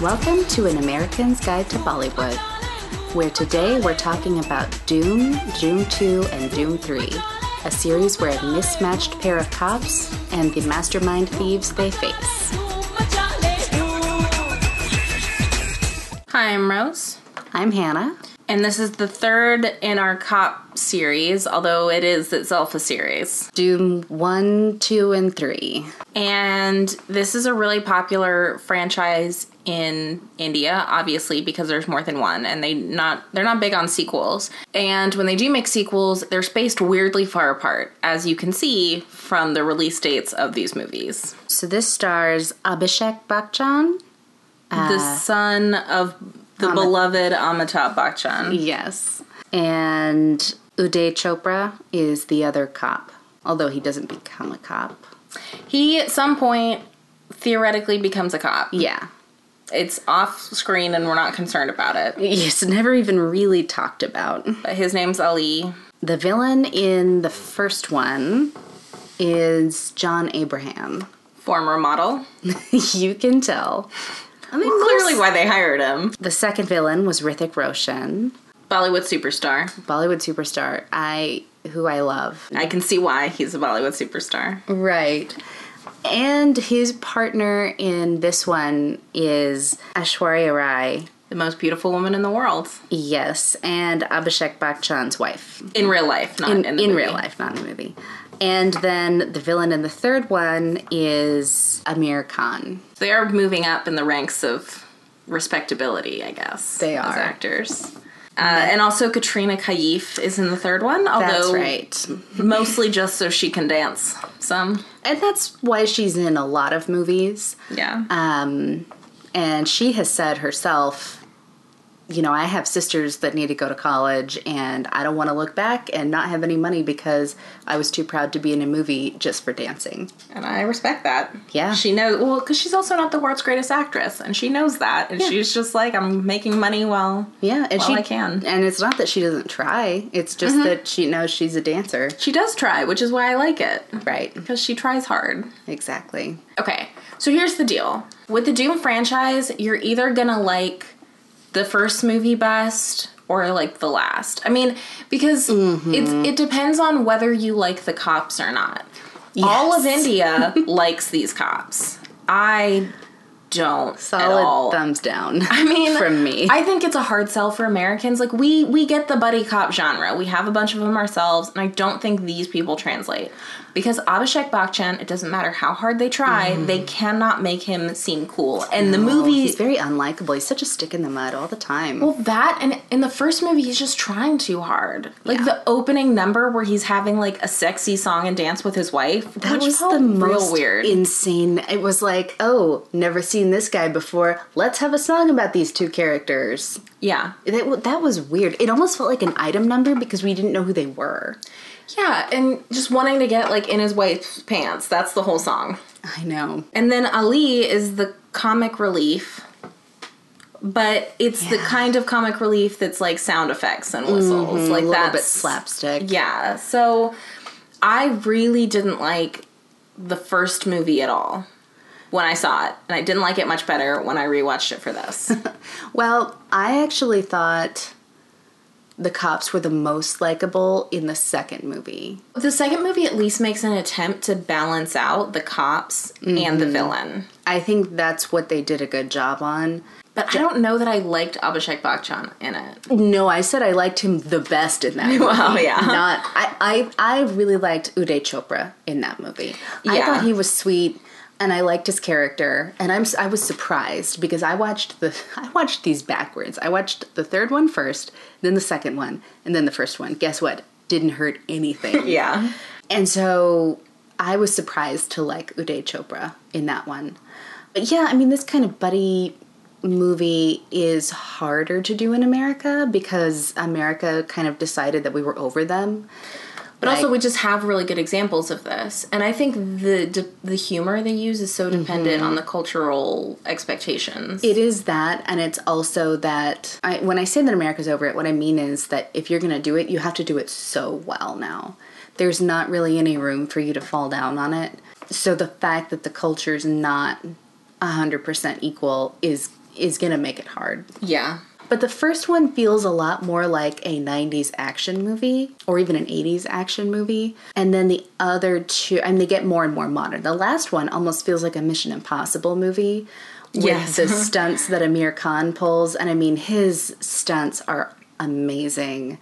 Welcome to An American's Guide to Bollywood, where today we're talking about Dhoom, Dhoom 2, and Dhoom 3, a series where a mismatched pair of cops and the mastermind thieves they face. Hi, I'm Rose, I'm Hannah. and this is the third in our cop series, although it is itself a series. Dhoom 1, 2, and 3. And this is a really popular franchise in India, obviously because there's more than one, and they not they're not big on sequels. And when they do make sequels, they're spaced weirdly far apart, as you can see from the release dates of these movies. So this stars Abhishek Bachchan. the uh, son of the Amit- beloved Amitabh Bachchan. Yes. And Uday Chopra is the other cop, although he doesn't become a cop. He at some point theoretically becomes a cop. Yeah. It's off screen and we're not concerned about it. It's never even really talked about. But his name's Ali. The villain in the first one is John Abraham. Former model. you can tell. I mean, Clearly why they hired him. The second villain was Hrithik Roshan, Bollywood superstar. Bollywood superstar. I who I love. I can see why he's a Bollywood superstar. Right. And his partner in this one is Aishwarya Rai. The most beautiful woman in the world. Yes, and Abhishek Bachchan's wife. In real life, not In, in, in real life, not in the movie. And then the villain in the third one is Aamir Khan. They are moving up in the ranks of respectability, I guess. They are. actors. Uh, and also Katrina Kaif is in the third one, although That's right. mostly just so she can dance some. And that's why she's in a lot of movies. Yeah. Um, and she has said herself, you know, I have sisters that need to go to college, and I don't want to look back and not have any money because I was too proud to be in a movie just for dancing. And I respect that. Yeah. She knows, well, because she's also not the world's greatest actress, and she knows that. And Yeah. she's just like, I'm making money while. Yeah, and Well, she I can. And it's not that she doesn't try; it's just mm-hmm. that she knows she's a dancer. She does try, which is why I like it. Right. Because she tries hard. Exactly. Okay, so here's the deal. With the Dhoom franchise, you're either gonna like the first movie best or like the last. I mean, because Mm-hmm. it's it depends on whether you like the cops or not. All of India likes these cops. I don't Solid thumbs down. I mean, from me. I think it's a hard sell for Americans. Like we we get the buddy cop genre. We have a bunch of them ourselves, and I don't think these people translate because Abhishek Bachchan. It doesn't matter how hard they try, mm-hmm. they cannot make him seem cool. And the Oh, movie. he's very unlikable. He's such a stick in the mud all the time. well, that and in the first movie, he's just trying too hard. Like Yeah. the opening number where he's having like a sexy song and dance with his wife. that which was the real most weird. insane. It was like, oh, never seen this guy before. Let's have a song about these two characters. yeah, That, that was weird. It almost felt like an item number because we didn't know who they were. Yeah, and just wanting to get like in his wife's pants. That's the whole song. I know. And then Ali is the comic relief, but it's the kind of comic relief that's like sound effects and whistles, mm-hmm. like a little that's bit slapstick. Yeah, so I really didn't like the first movie at all when I saw it, and I didn't like it much better when I rewatched it for this. Well, I actually thought the cops were the most likable in the second movie. the second movie at least makes an attempt to balance out the cops and the mm-hmm. villain. I think that's what they did a good job on. But I don't know that I liked Abhishek Bachchan in it. No, I said I liked him the best in that movie. Well, yeah. Not I, I I really liked Uday Chopra in that movie. I Yeah. thought he was sweet and I liked his character and I'm I was surprised because I watched the I watched these backwards. I watched the third one first, then the second one, and then the first one. Guess what? Didn't hurt anything. Yeah. And so I was surprised to like Uday Chopra in that one. But yeah, I mean, this kind of buddy movie is harder to do in America because America kind of decided that we were over them. But also, we just have really good examples of this, and I think the de- the humor they use is so mm-hmm. dependent on the cultural expectations. It is that, and it's also that I, when I say that America's over it, what I mean is that if you're going to do it, you have to do it so well now. There's not really any room for you to fall down on it. So the fact that the culture's not 100% equal is is gonna make it hard. Yeah. But the first one feels a lot more like a 90s action movie or even an 80s action movie. And then the other two, I mean, they get more and more modern. The last one almost feels like a Mission Impossible movie with Yes. the stunts that Aamir Khan pulls. And I mean, his stunts are amazing.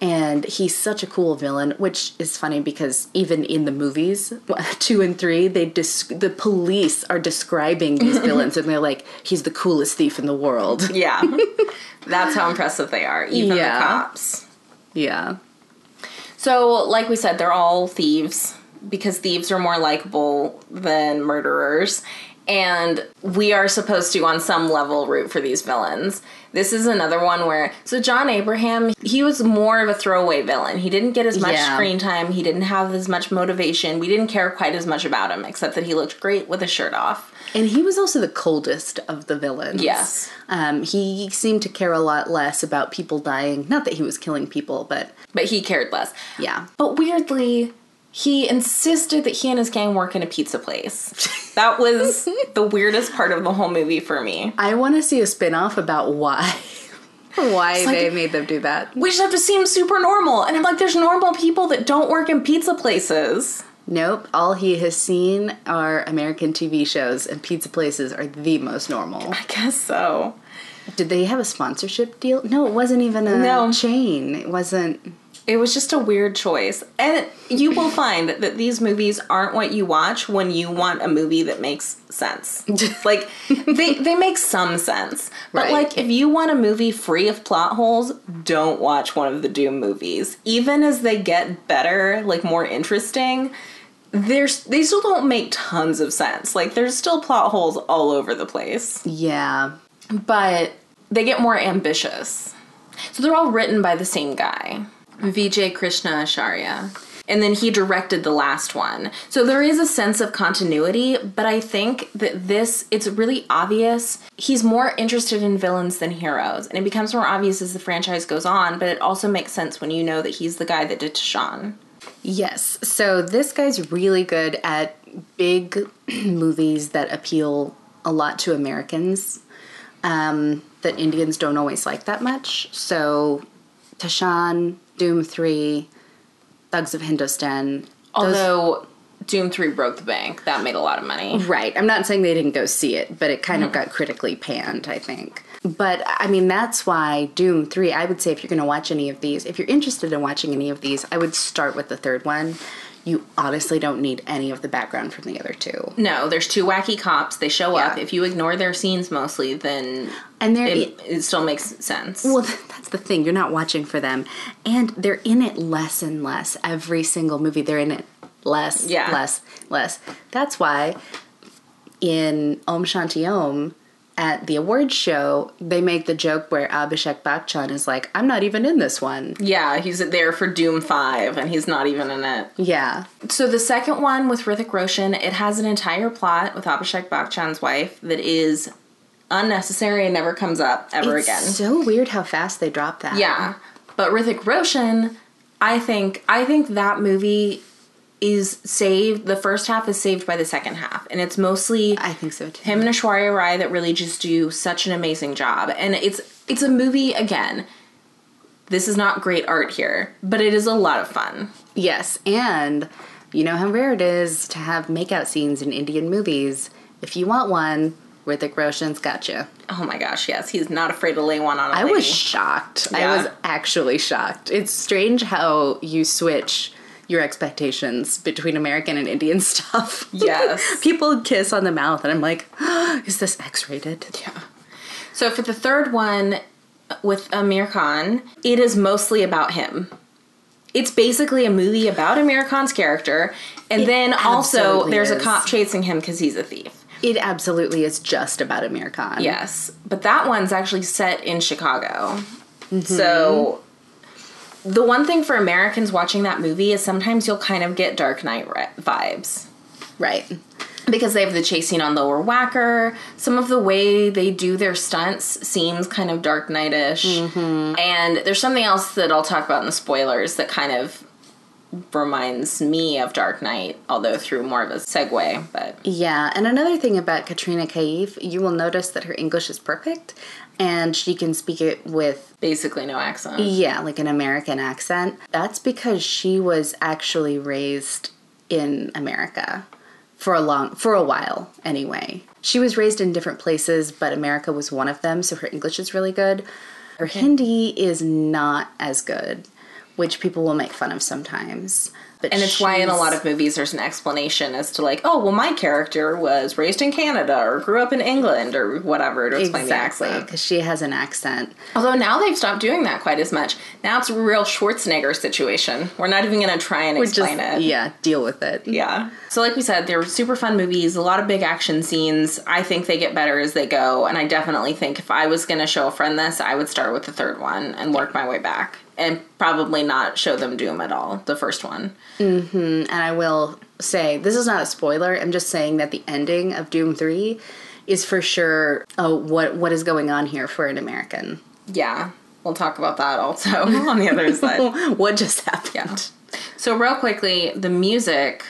And he's such a cool villain, which is funny because even in the movies, two and three, they desc- the police are describing these villains, and they're like, "He's the coolest thief in the world." Yeah. That's how impressive they are, even Yeah. the cops. Yeah. So, like we said, they're all thieves because thieves are more likable than murderers. And we are supposed to, on some level, root for these villains. This is another one where, so John Abraham, he was more of a throwaway villain. He didn't get as much Yeah. screen time. He didn't have as much motivation. We didn't care quite as much about him, except that he looked great with a shirt off. And he was also the coldest of the villains. Yes. Um, he seemed to care a lot less about people dying. Not that he was killing people, but But he cared less. yeah. But weirdly, he insisted that he and his gang work in a pizza place. That was the weirdest part of the whole movie for me. I want to see a spin off about why. Why like- they made them do that. We just have to seem super normal. And I'm like, there's normal people that don't work in pizza places. Nope. All he has seen are American TV shows, and pizza places are the most normal. I guess so. Did they have a sponsorship deal? No, it wasn't even a No. chain. It wasn't. It was just a weird choice. And you will find that these movies aren't what you watch when you want a movie that makes sense. like they they make some sense. But Right. like if you want a movie free of plot holes, don't watch one of the Dhoom movies. Even as they get better, like more interesting, there's they still don't make tons of sense. Like there's still plot holes all over the place. Yeah. But they get more ambitious. So they're all written by the same guy, Vijay Krishna Acharya. And then he directed the last one. So there is a sense of continuity, but I think that this, it's really obvious. He's more interested in villains than heroes. And it becomes more obvious as the franchise goes on, but it also makes sense when you know that he's the guy that did Tashan. Yes. So this guy's really good at big movies that appeal a lot to Americans um, that Indians don't always like that much. So Tashan, Dhoom 3, Thugs of Hindustan. those- Although Dhoom 3 broke the bank, that made a lot of money. Right. I'm not saying they didn't go see it, but it kind of mm-hmm. got critically panned, I think. But I mean, that's why Dhoom 3, I would say if you're going to watch any of these, if you're interested in watching any of these, I would start with the third one. You honestly don't need any of the background from the other two. No, there's two wacky cops. They show up. If you ignore their scenes mostly, then And they're it, it still makes sense. well, that's the thing. You're not watching for them, and they're in it less and less every single movie. They're in it less, Yeah. less, less. That's why in Om Shanti Om at the awards show, they make the joke where Abhishek Bachchan is like, "I'm not even in this one." yeah, he's there for Dhoom 5 and he's not even in it. Yeah, So the second one with Hrithik Roshan, it has an entire plot with Abhishek Bachchan's wife that is unnecessary and never comes up ever it's again. so weird how fast they drop that. Yeah, but Hrithik Roshan, I think I think that movie is saved. The first half is saved by the second half, and it's mostly I think so too. him and Aishwarya Rai that really just do such an amazing job. And it's it's a movie again. This is not great art here, but it is a lot of fun. Yes, and you know how rare it is to have makeout scenes in Indian movies. If you want one, Hrithik Roshan's got you. Oh my gosh, yes, he's not afraid to lay one on a I lady. was shocked. I was actually shocked. It's strange how you switch your expectations between American and Indian stuff. Yes. People kiss on the mouth, and I'm like, is this X rated? Yeah. So for the third one uh, with Aamir Khan, it is mostly about him. It's basically a movie about Aamir Khan's character, and It then also there's a cop chasing him because he's a thief. It absolutely is just about Aamir Khan. Yes, but that one's actually set in Chicago. Mm-hmm. So the one thing for Americans watching that movie is sometimes you'll kind of get Dark Knight vibes Right. because they have the chasing on Lower Wacker. Some of the way they do their stunts seems kind of Dark Knight-ish, mm-hmm. and there's something else that I'll talk about in the spoilers that kind of reminds me of Dark Knight, although through more of a segue. But Yeah, and another thing about Katrina Kaif, you will notice that her English is perfect and she can speak it with basically no accent. yeah, like an American accent. That's because she was actually raised in America for a long for a while anyway. She was raised in different places, but America was one of them, so her English is really good. Her Hindi is not as good, which people will make fun of sometimes. But And it's why in a lot of movies there's an explanation as to like, oh, well, my character was raised in Canada or grew up in England or whatever to explain exactly the accent. because she has an accent. Although now they've stopped doing that quite as much. Now it's a real Schwarzenegger situation. We're not even going to try and explain Just it. yeah, deal with it. Yeah. So, like we said, they're super fun movies, a lot of big action scenes. I think they get better as they go. And I definitely think if I was going to show a friend this, I would start with the third one and work my way back. And probably not show them Dhoom at all, the first one. Mm-hmm. And I will say this is not a spoiler. I'm just saying that the ending of Dhoom Three is for sure. Oh, what what is going on here for an American? Yeah. We'll talk about that also on the other side. what just happened? So, real quickly, the music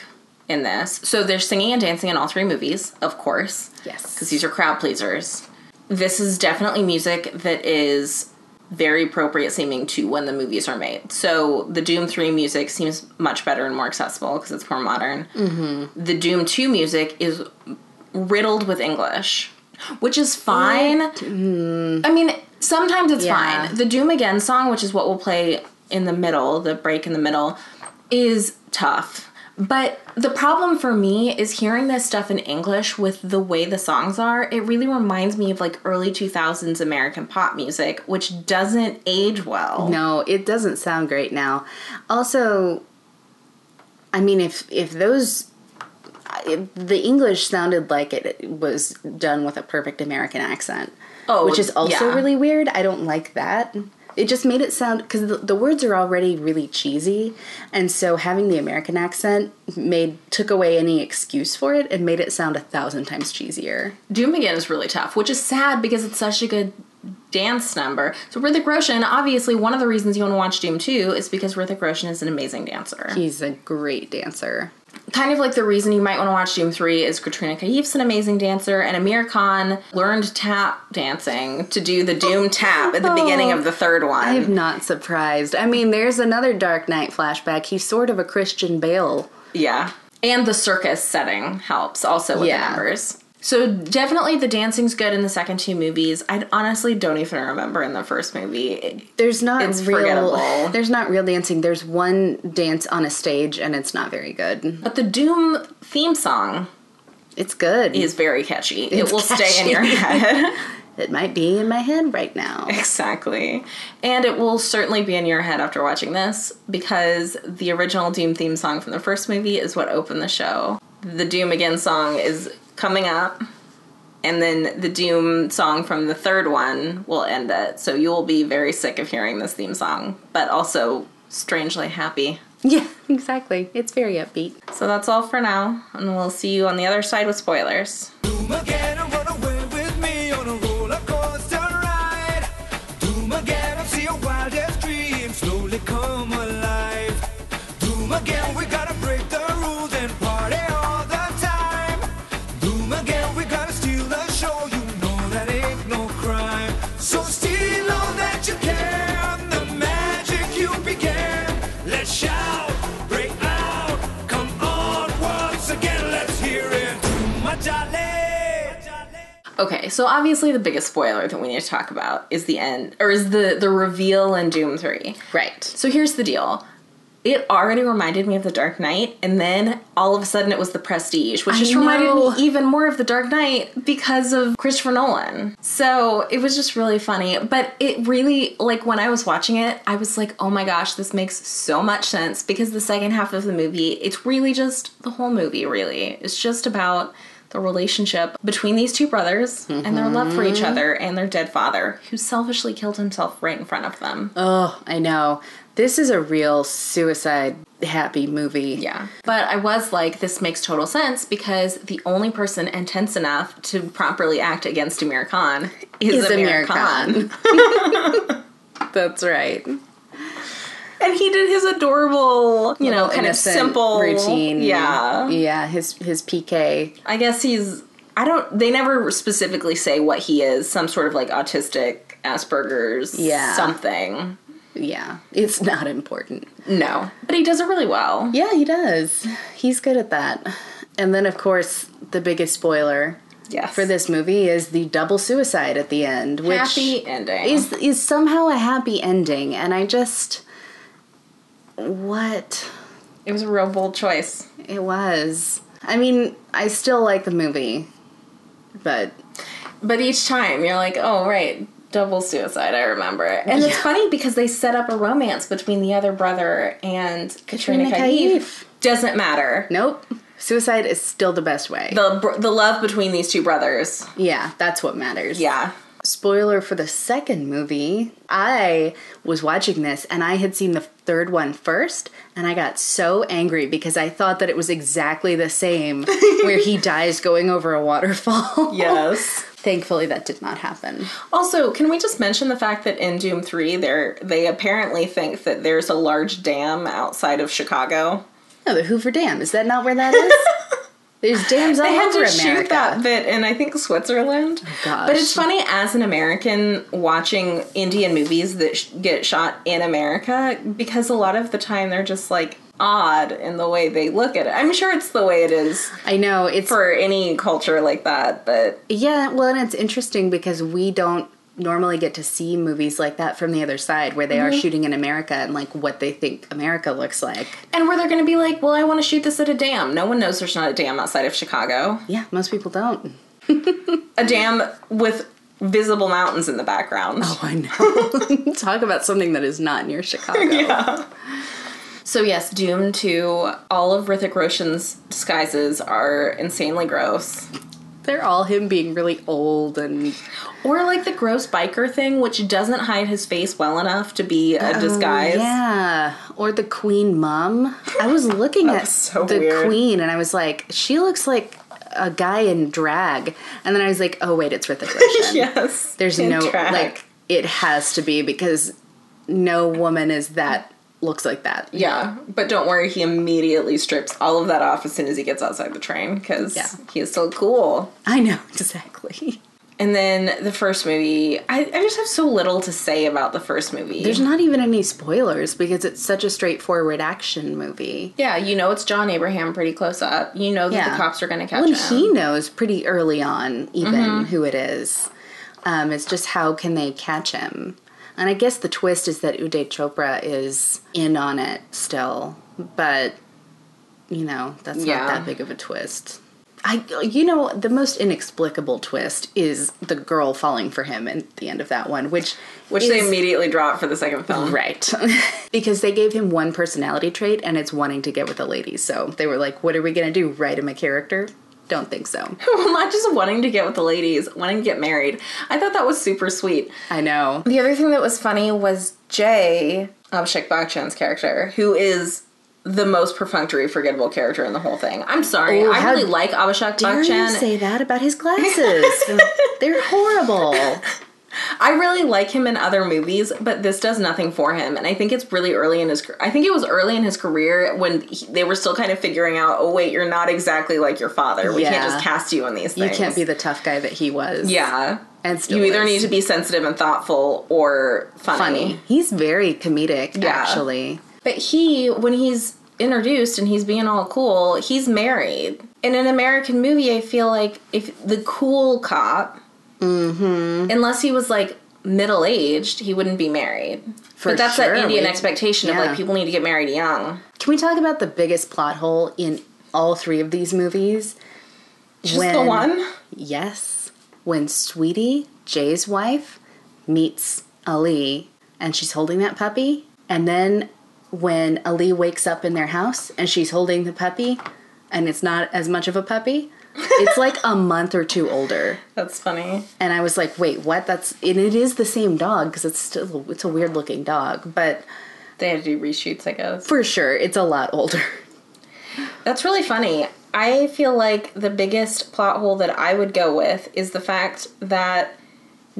in this. So, they're singing and dancing in all three movies, of course. Yes. because these are crowd pleasers. This is definitely music that is very appropriate seeming to when the movies are made. So the Dhoom 3 music seems much better and more accessible because it's more modern. Mm-hmm. The Dhoom 2 music is riddled with English, which is fine. I mean, sometimes it's Yeah. fine. The Dhoom Again song, which is what we'll play in the middle, the break in the middle, is tough. But the problem for me is hearing this stuff in English with the way the songs are. It really reminds me of like early 2000s American pop music, which doesn't age well. No, it doesn't sound great now. Also, I mean, if if those. If the English sounded like it was done with a perfect American accent, Oh, which is also yeah. really weird. I don't like that. It just made it sound because the, the words are already really cheesy, and so having the American accent made took away any excuse for it and made it sound a thousand times cheesier. Dhoom Again is really tough, which is sad because it's such a good dance number. So Hrithik Roshan, obviously, one of the reasons you want to watch Dhoom 2 is because Hrithik Roshan is an amazing dancer. He's a great dancer. kind of like the reason you might want to watch Dhoom 3 is Katrina Kaif's an amazing dancer, and Aamir Khan learned tap dancing to do the Dhoom tap at the beginning of the third one. I'm not surprised. I mean, there's another Dark Knight flashback. He's sort of a Christian Bale. yeah. And the circus setting helps also with Yeah. the numbers. So definitely the dancing's good in the second two movies. I honestly don't even remember in the first movie. There's not It's real. forgettable. There's not real dancing. There's one dance on a stage, and it's not very good. But the Dhoom theme song It's good. is very catchy. it It's will stay in your head. It might be in my head right now. Exactly. And it will certainly be in your head after watching this because the original Dhoom theme song from the first movie is what opened the show. The Dhoom Again song is coming up, and then the Dhoom song from the third one will end it. So you'll be very sick of hearing this theme song, but also strangely happy. Yeah, exactly. It's very upbeat. So that's all for now, and we'll see you on the other side with spoilers. Okay, so obviously the biggest spoiler that we need to talk about is the end, or is the the reveal in Dhoom Three. Right. So here's the deal. It already reminded me of The Dark Knight, and then all of a sudden it was The Prestige, which I just reminded know. me even more of The Dark Knight because of Christopher Nolan. So it was just really funny. But it really, like, when I was watching it, I was like, oh my gosh, this makes so much sense because the second half of the movie, it's really just the whole movie, really. It's just about the relationship between these two brothers and their love for Mm-hmm. each other and their dead father, who selfishly killed himself right in front of them. Oh, I know. This is a real suicide happy movie. Yeah. But I was like, this makes total sense because the only person intense enough to properly act against Aamir Khan is, Is Aamir, Aamir Khan. That's right. And he did his adorable, you know, kind of simple routine. Yeah, yeah. His his PK. I guess he's. I don't. They never specifically say what he is. Some sort of like autistic, Asperger's, Yeah. something. Yeah, it's not important. No, but he does it really well. Yeah, he does. He's good at that. And then, of course, the biggest spoiler Yes, for this movie is the double suicide at the end, which happy ending. is is somehow a happy ending. And I just, what it was a real bold choice. it was. I mean, I still like the movie, but But each time you're like, oh right, double suicide. I remember it, and it's funny because they set up a romance between the other brother and Katrina, Katrina Kaif. Kaif. Doesn't matter. nope. Suicide is still the best way. The the love between these two brothers. yeah, that's what matters. Yeah. Spoiler for the second movie. I was watching this and i had seen the third one first and i got so angry because i thought that it was exactly the same where he dies going over a waterfall. Yes. thankfully that did not happen. Also, can we just mention the fact that in Dhoom 3 they they apparently think that there's a large dam outside of Chicago. no the hoover dam. Is that not where that is there's dams all They had to america shoot that bit in I think Switzerland. gosh. But it's funny as an American watching Indian movies that sh- get shot in America because a lot of the time they're just like odd in the way they look at it. I'm sure it's the way it is i know it's for any culture like that, but yeah well and it's interesting because we don't normally get to see movies like that from the other side where they are mm-hmm. shooting in america and like what they think america looks like and where they're going to be like, "Well, I want to shoot this at a dam." No one knows there's not a dam outside of Chicago. Yeah, most people don't. A dam with visible mountains in the background. Oh, I know. Talk about something that is not near Chicago. yeah. So yes, Dhoom to all of Hrithik Roshan's disguises are insanely gross. They're all him being really old and Or like the gross biker thing, which doesn't hide his face well enough to be a oh, disguise. Oh, yeah, or the Queen Mum. I was looking at so the weird. Queen and I was like, she looks like a guy in drag. And then I was like, oh wait, it's Hrithik Roshan. Yes. There's no drag. like it has to be because no woman is that looks like that. Yeah, but don't worry, he immediately strips all of that off as soon as he gets outside the train because Yeah. he is so cool. I know exactly. And then the first movie, I, I just have so little to say about the first movie. There's not even any spoilers because it's such a straightforward action movie. yeah, you know it's John Abraham pretty close up. You know that Yeah. the cops are going to catch Well, him. he knows pretty early on, even Mm-hmm. who it is. Um, it's just how can they catch him? And I guess the twist is that Uday Chopra is in on it still, but you know that's Yeah. not that big of a twist. I, you know, the most inexplicable twist is the girl falling for him at the end of that one, which which they immediately dropped for the second film. Right. because they gave him one personality trait and it's wanting to get with a lady. So they were like, what are we going to do? Write him a character? Don't think so. well, not just wanting to get with the ladies, wanting to get married. I thought that was super sweet. I know. The other thing that was funny was Jay, Abhishek Bachchan's character, who is the most perfunctory, forgettable character in the whole thing. I'm sorry, Oh, I really like Abhishek Dare you Bachchan. say that about his glasses? They're horrible. I really like him in other movies, but this does nothing for him. And I think it's really early in his. I think it was early in his career when he, they were still kind of figuring out. Oh wait, you're not exactly like your father. We can't just cast you in these things. You can't be the tough guy that he was. Yeah. And still you either is. need to be sensitive and thoughtful or funny. funny. He's very comedic, Yeah. actually. But he, when he's introduced and he's being all cool, he's married. In an American movie, I feel like if the cool cop, Mm-hmm. unless he was like middle aged, he wouldn't be married. For but that's sure, that Indian we- expectation of like people need to get married young. Can we talk about the biggest plot hole in all three of these movies? Just the one. Yes. When Sweetie, Jay's wife, meets Ali and she's holding that puppy, and then when Ali wakes up in their house and she's holding the puppy and it's not as much of a puppy, it's like a month or two older. That's funny. And I was like, wait, what? That's and it is the same dog because it's still it's a weird looking dog, but They had to do reshoots, I guess. for sure it's a lot older. That's really funny. I feel like the biggest plot hole that I would go with is the fact that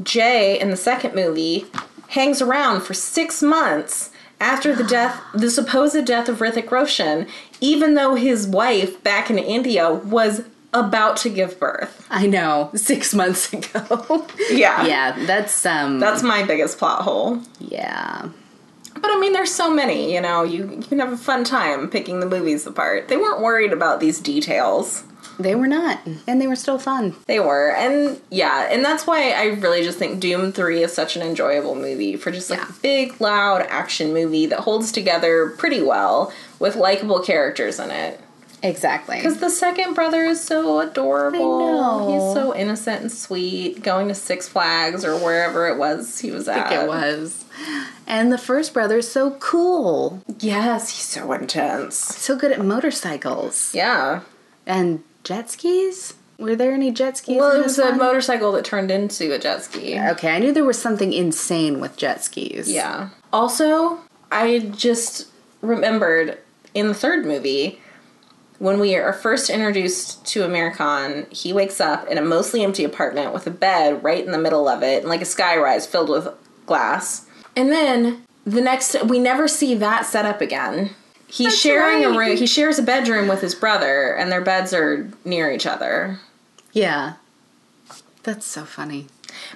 Jay in the second movie hangs around for six months after the death, the supposed death of Hrithik Roshan, even though his wife back in India was about to give birth. I know, six months ago. Yeah. yeah, that's um. That's my biggest plot hole. yeah. But I mean, there's so many, you know, you, you can have a fun time picking the movies apart. They weren't worried about these details. They were not, and they were still fun. They were. And yeah, and that's why I really just think Dhoom 3 is such an enjoyable movie for just like Yeah. a big, loud action movie that holds together pretty well with likable characters in it. Exactly. Because the second brother is so adorable. I know. He's so innocent and sweet, going to Six Flags or wherever it was he was at. I think it was. And the first brother's so cool. Yes, he's so intense. So good at motorcycles. Yeah. And jet skis? Were there any jet skis? Well, it was a motorcycle that turned into a jet ski. Okay, I knew there was something insane with jet skis. Yeah. Also, I just remembered in the third movie when we are first introduced to Aamir Khan, he wakes up in a mostly empty apartment with a bed right in the middle of it and like a skyrise filled with glass. And then the next we never see that set up again. He's That's sharing a room. He shares a bedroom with his brother, and their beds are near each other. Yeah. That's so funny.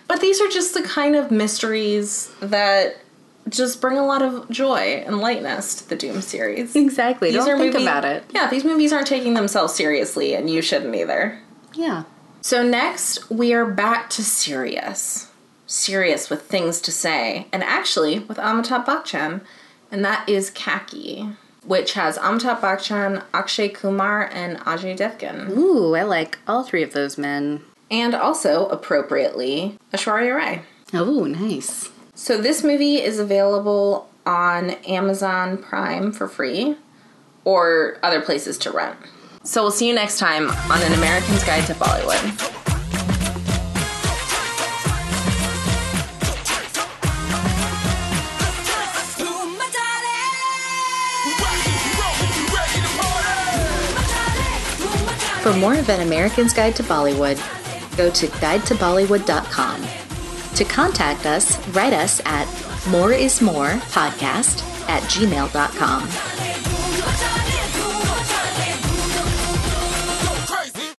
But these are just the kind of mysteries that just bring a lot of joy and lightness to the Dhoom series. Exactly. These Don't think movie- about it. Yeah, these movies aren't taking themselves seriously, and you shouldn't either. Yeah. So next, we are back to serious. Serious with things to say, and actually with Amitabh Bachchan, and that is Khaki, which has Amitabh Bachchan, Akshay Kumar, and Ajay Devgan. Ooh, I like all three of those men. And also, appropriately, Aishwarya Rai. Oh, nice. So this movie is available on Amazon Prime for free or other places to rent. So we'll see you next time on An American's Guide to Bollywood. For more of An American's Guide to Bollywood, go to guidetobollywood.com. To contact us, write us at moreismorepodcast at gmail.com.